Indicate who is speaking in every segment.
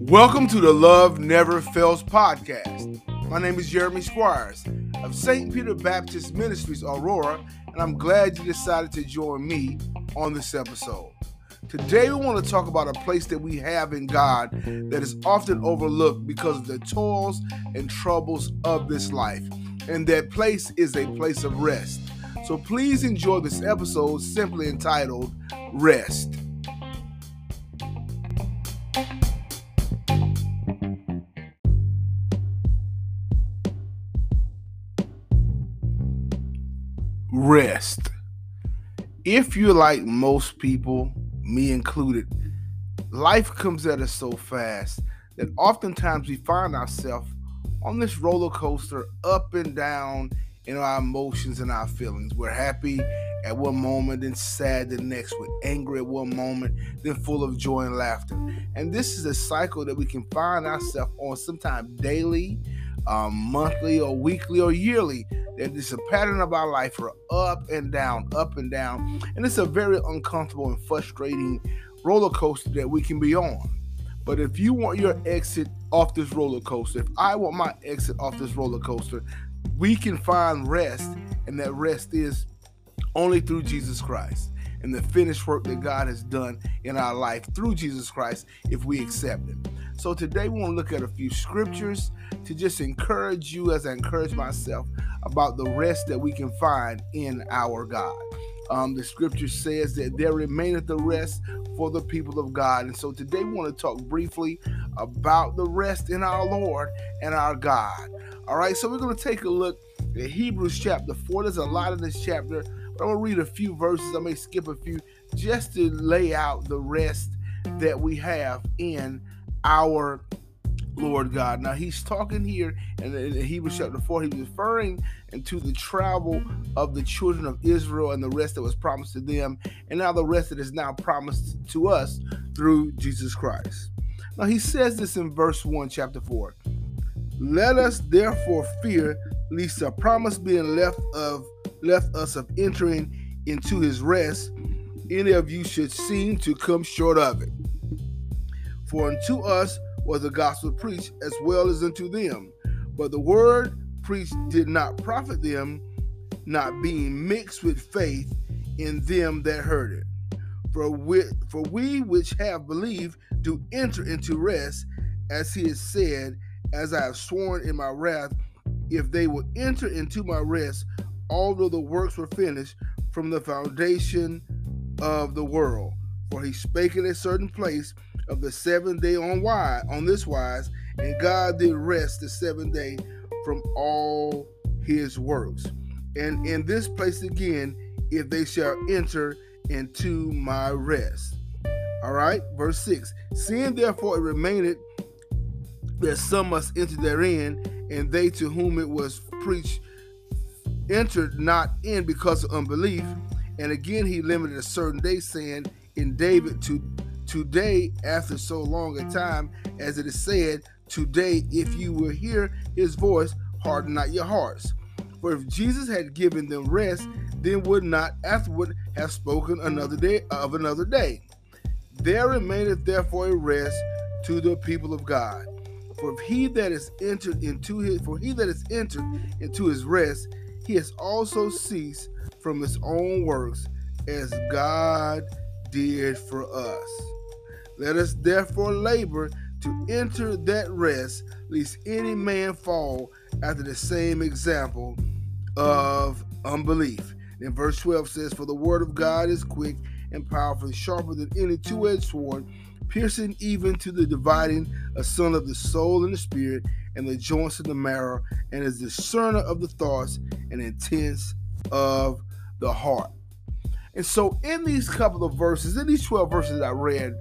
Speaker 1: Welcome to the Love Never Fails podcast. My name is Jeremy Squires of St. Peter Baptist Ministries, Aurora, and I'm glad you decided to join me on this episode. Today, we want to talk about a place that we have in God that is often overlooked because of the toils and troubles of this life. And that place is a place of rest. So please enjoy this episode simply entitled Rest. Rest. If you're like most people, me included, life comes at us so fast that oftentimes we find ourselves on this roller coaster up and down in our emotions and our feelings. We're happy at one moment, then sad the next. We're angry at one moment, then full of joy and laughter. And this is a cycle that we can find ourselves on sometimes daily, um, monthly, or weekly, or yearly. That it's a pattern of our life for up and down, up and down. And it's a very uncomfortable and frustrating roller coaster that we can be on. But if you want your exit off this roller coaster, if I want my exit off this roller coaster, we can find rest, and that rest is only through Jesus Christ and the finished work that God has done in our life through Jesus Christ if we accept it. So today we want to look at a few scriptures to just encourage you as I encourage myself about the rest that we can find in our God. Um, the scripture says that there remaineth the rest for the people of God. And so today we want to talk briefly about the rest in our Lord and our God. All right, so we're going to take a look at Hebrews chapter 4. There's a lot in this chapter, but I'm going to read a few verses. I may skip a few just to lay out the rest that we have in our Lord God. Now he's talking here in, in Hebrews chapter 4, he's referring into the travel of the children of Israel and the rest that was promised to them, and now the rest that is now promised to us through Jesus Christ. Now he says this in verse 1, chapter 4. Let us therefore fear, lest a promise being left of left us of entering into his rest, any of you should seem to come short of it. For unto us was the gospel preached as well as unto them. But the word preached did not profit them, not being mixed with faith in them that heard it. For we, for we which have believed do enter into rest, as he has said, as I have sworn in my wrath, if they will enter into my rest, although the works were finished from the foundation of the world. For he spake in a certain place of the seventh day on why on this wise, and God did rest the seventh day from all his works. And in this place again, if they shall enter into my rest. All right, verse 6 Seeing therefore it remaineth that some must enter therein, and they to whom it was preached entered not in because of unbelief. And again, he limited a certain day, saying in David to today after so long a time, as it is said, Today, if you will hear his voice, harden not your hearts. For if Jesus had given them rest, then would not afterward have spoken another day of another day. There remaineth therefore a rest to the people of God. For he that is entered into his for he that is entered into his rest, he has also ceased from his own works, as God did for us. Let us therefore labor to enter that rest, lest any man fall after the same example of unbelief. Then verse 12 says, For the word of God is quick and powerful, sharper than any two edged sword, piercing even to the dividing asunder of the soul and the spirit, and the joints of the marrow, and is discerner of the thoughts and intents of the heart. And so, in these couple of verses, in these 12 verses I read,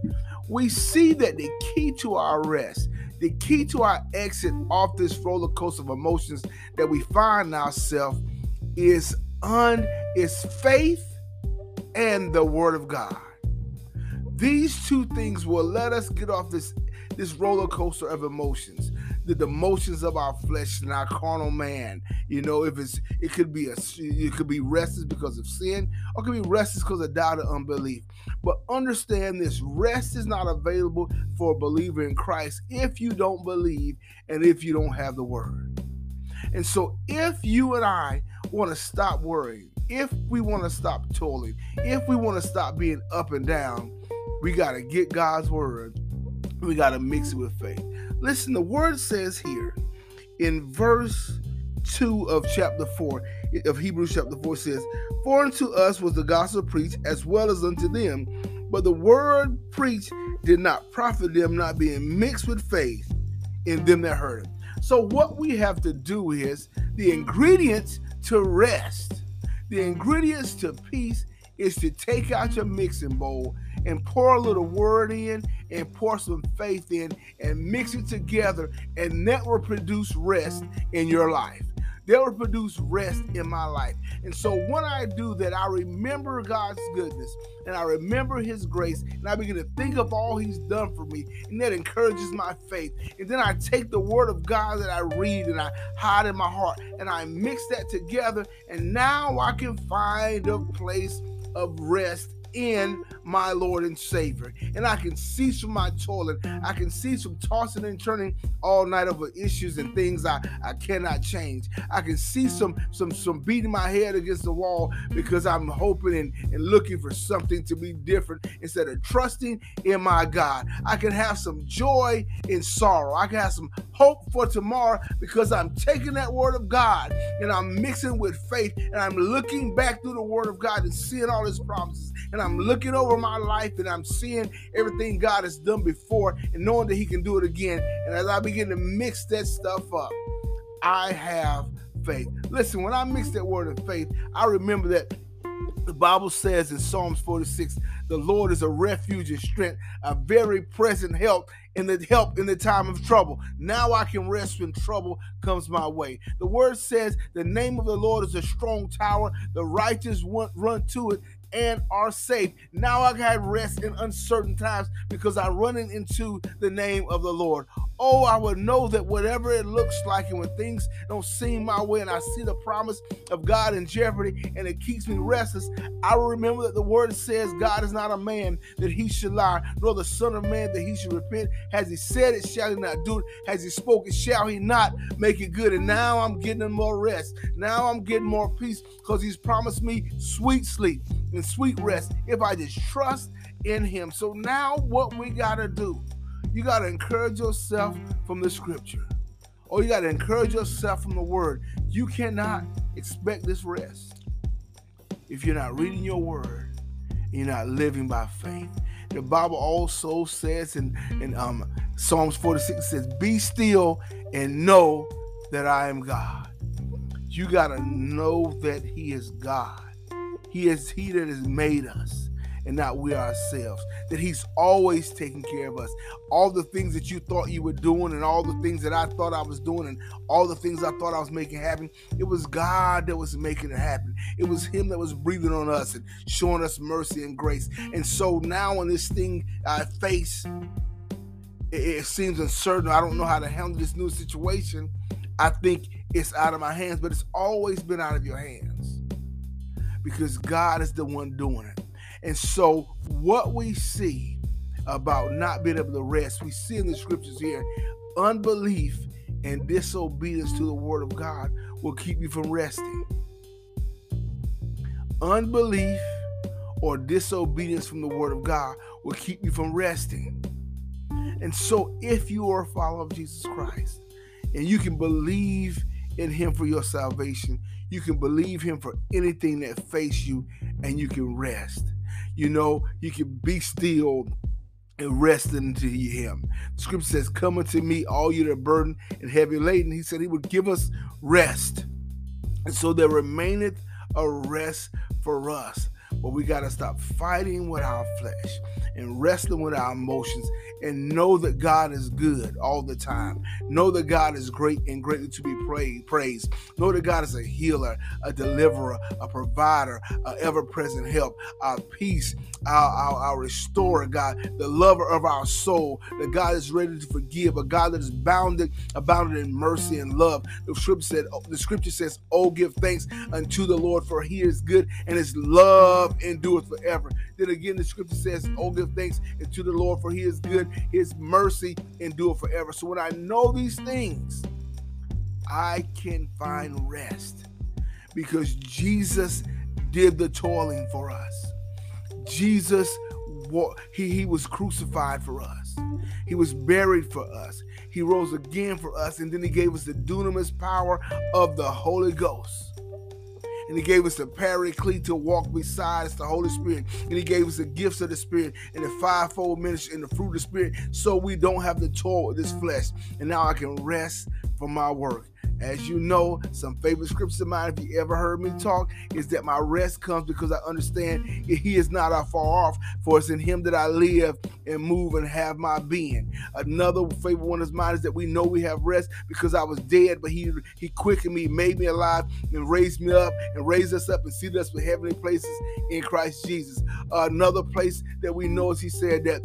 Speaker 1: we see that the key to our rest, the key to our exit off this roller coaster of emotions that we find ourselves is on is faith and the word of God. These two things will let us get off this this roller coaster of emotions. the, the motions of our flesh and our carnal man. You know, if it's it could be a it could be restless because of sin, or it could be restless because of doubt or unbelief. But understand this: rest is not available for a believer in Christ if you don't believe and if you don't have the Word. And so, if you and I want to stop worrying, if we want to stop toiling, if we want to stop being up and down, we got to get God's word. We got to mix it with faith. Listen, the word says here in verse 2 of chapter 4 of Hebrews chapter 4 says, For unto us was the gospel preached as well as unto them, but the word preached did not profit them, not being mixed with faith in them that heard it. So, what we have to do is the ingredients to rest the ingredients to peace is to take out your mixing bowl and pour a little word in and pour some faith in and mix it together, and that will produce rest in your life that will produce rest in my life. And so when I do that, I remember God's goodness and I remember His grace, and I begin to think of all He's done for me, and that encourages my faith. And then I take the Word of God that I read and I hide in my heart, and I mix that together, and now I can find a place of rest in my Lord and Savior. And I can cease from my toiling. I can cease from tossing and turning all night over issues and things I, I cannot change. I can see some some some beating my head against the wall because I'm hoping and, and looking for something to be different instead of trusting in my God. I can have some joy in sorrow. I can have some hope for tomorrow because I'm taking that word of God and I'm mixing with faith and I'm looking back through the word of God and seeing all his promises and I'm looking over my life and I'm seeing everything God has done before and knowing that He can do it again. And as I begin to mix that stuff up, I have faith. Listen, when I mix that word of faith, I remember that the Bible says in Psalms 46, the Lord is a refuge and strength, a very present help in the help in the time of trouble. Now I can rest when trouble comes my way. The word says the name of the Lord is a strong tower. The righteous run to it and are safe. Now I got rest in uncertain times because I'm running into the name of the Lord. Oh, I would know that whatever it looks like, and when things don't seem my way, and I see the promise of God in jeopardy, and it keeps me restless, I will remember that the word says, God is not a man that he should lie, nor the Son of Man that he should repent. Has he said it, shall he not do it? Has he spoken, shall he not make it good? And now I'm getting more rest. Now I'm getting more peace because he's promised me sweet sleep and sweet rest if I just trust in him. So now what we got to do, you got to encourage yourself from the scripture. Or you got to encourage yourself from the word. You cannot expect this rest if you're not reading your word you're not living by faith. The Bible also says in, in um, Psalms 46 says, Be still and know that I am God. You got to know that He is God. He is He that has made us and not we ourselves. That He's always taking care of us. All the things that you thought you were doing, and all the things that I thought I was doing, and all the things I thought I was making happen, it was God that was making it happen. It was Him that was breathing on us and showing us mercy and grace. And so now, when this thing I face, it, it seems uncertain. I don't know how to handle this new situation. I think it's out of my hands, but it's always been out of your hands because God is the one doing it. And so, what we see about not being able to rest, we see in the scriptures here unbelief and disobedience to the word of God will keep you from resting. Unbelief or disobedience from the word of God will keep you from resting. And so, if you are a follower of Jesus Christ and you can believe in Him for your salvation, you can believe him for anything that faces you and you can rest. You know, you can be still and rest into him. The scripture says, Come unto me, all you that are burdened and heavy laden. He said he would give us rest. And so there remaineth a rest for us. But we got to stop fighting with our flesh and wrestling with our emotions and know that God is good all the time. Know that God is great and greatly to be praised. Know that God is a healer, a deliverer, a provider, an ever present help, our peace, our, our, our restorer, God, the lover of our soul, the God is ready to forgive, a God that is bounded, abounded in mercy and love. The scripture said, the scripture says, Oh, give thanks unto the Lord, for he is good and his love endureth forever. Then again, the scripture says, Oh, give thanks unto the Lord, for he is good, his mercy endure forever. So when I know these things, I can find rest because Jesus did the toiling for us. Jesus he, he was crucified for us. He was buried for us. He rose again for us. And then he gave us the dunamis power of the Holy Ghost and he gave us the paraclete to walk beside us, the Holy Spirit, and he gave us the gifts of the Spirit and the fivefold ministry and the fruit of the Spirit, so we don't have to toil with this flesh. And now I can rest from my work. As you know, some favorite scriptures of mine, if you ever heard me talk, is that my rest comes because I understand He is not far off, for it's in Him that I live and move and have my being. Another favorite one of mine is that we know we have rest because I was dead, but He He quickened me, made me alive, and raised me up, and raised us up and seated us with heavenly places in Christ Jesus. another place that we know is He said that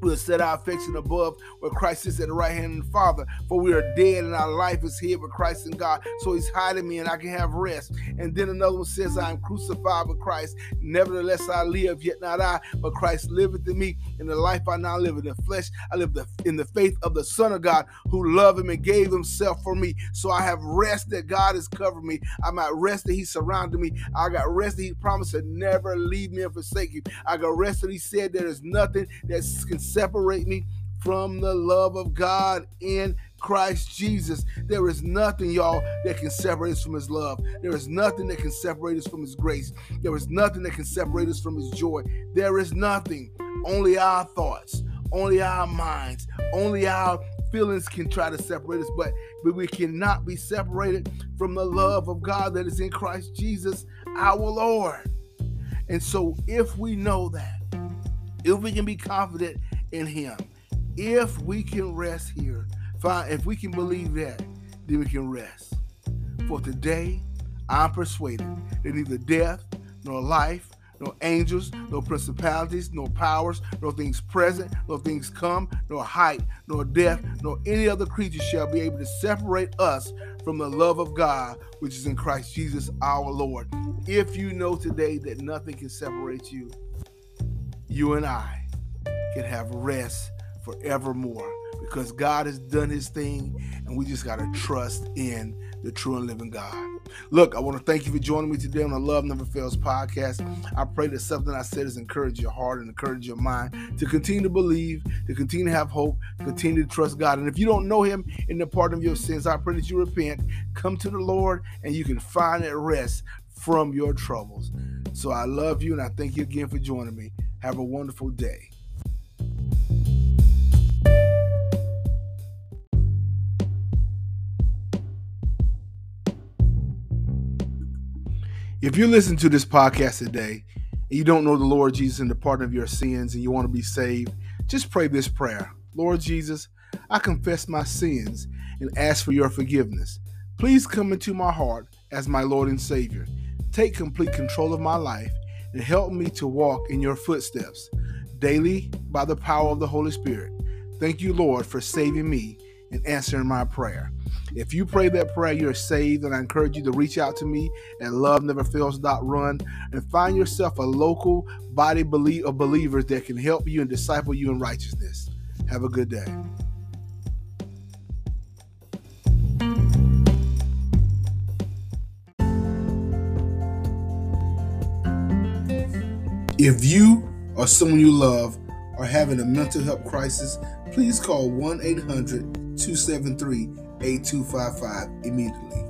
Speaker 1: We'll set our affection above where Christ is at the right hand of the Father. For we are dead and our life is here with Christ and God. So he's hiding me and I can have rest. And then another one says, I am crucified with Christ. Nevertheless, I live, yet not I, but Christ liveth in me. In the life I now live in the flesh, I live in the faith of the Son of God who loved him and gave himself for me. So I have rest that God has covered me. I might rest that he surrounded me. I got rest that he promised to never leave me and forsake me. I got rest that he said there is nothing that can separate me from the love of God in Christ Jesus. There is nothing, y'all, that can separate us from his love. There is nothing that can separate us from his grace. There is nothing that can separate us from his joy. There is nothing. Only our thoughts, only our minds, only our feelings can try to separate us, but, but we cannot be separated from the love of God that is in Christ Jesus, our Lord. And so, if we know that, if we can be confident in Him, if we can rest here, if we can believe that, then we can rest. For today, I'm persuaded that neither death nor life, nor angels, nor principalities, nor powers, nor things present, nor things come, nor height, nor depth, nor any other creature shall be able to separate us from the love of God which is in Christ Jesus our Lord. If you know today that nothing can separate you, you and I can have rest forevermore because God has done his thing and we just got to trust in the true and living God. Look, I want to thank you for joining me today on the Love Never Fails podcast. I pray that something I said has encouraged your heart and encouraged your mind to continue to believe, to continue to have hope, continue to trust God. And if you don't know Him in the pardon of your sins, I pray that you repent, come to the Lord, and you can find that rest from your troubles. So I love you and I thank you again for joining me. Have a wonderful day. If you listen to this podcast today and you don't know the Lord Jesus and the pardon of your sins and you want to be saved, just pray this prayer Lord Jesus, I confess my sins and ask for your forgiveness. Please come into my heart as my Lord and Savior. Take complete control of my life and help me to walk in your footsteps daily by the power of the Holy Spirit. Thank you, Lord, for saving me and answering my prayer. If you pray that prayer, you're saved, and I encourage you to reach out to me at loveneverfails.run and find yourself a local body of believers that can help you and disciple you in righteousness. Have a good day. If you or someone you love are having a mental health crisis, please call 1 800 273 8255 immediately.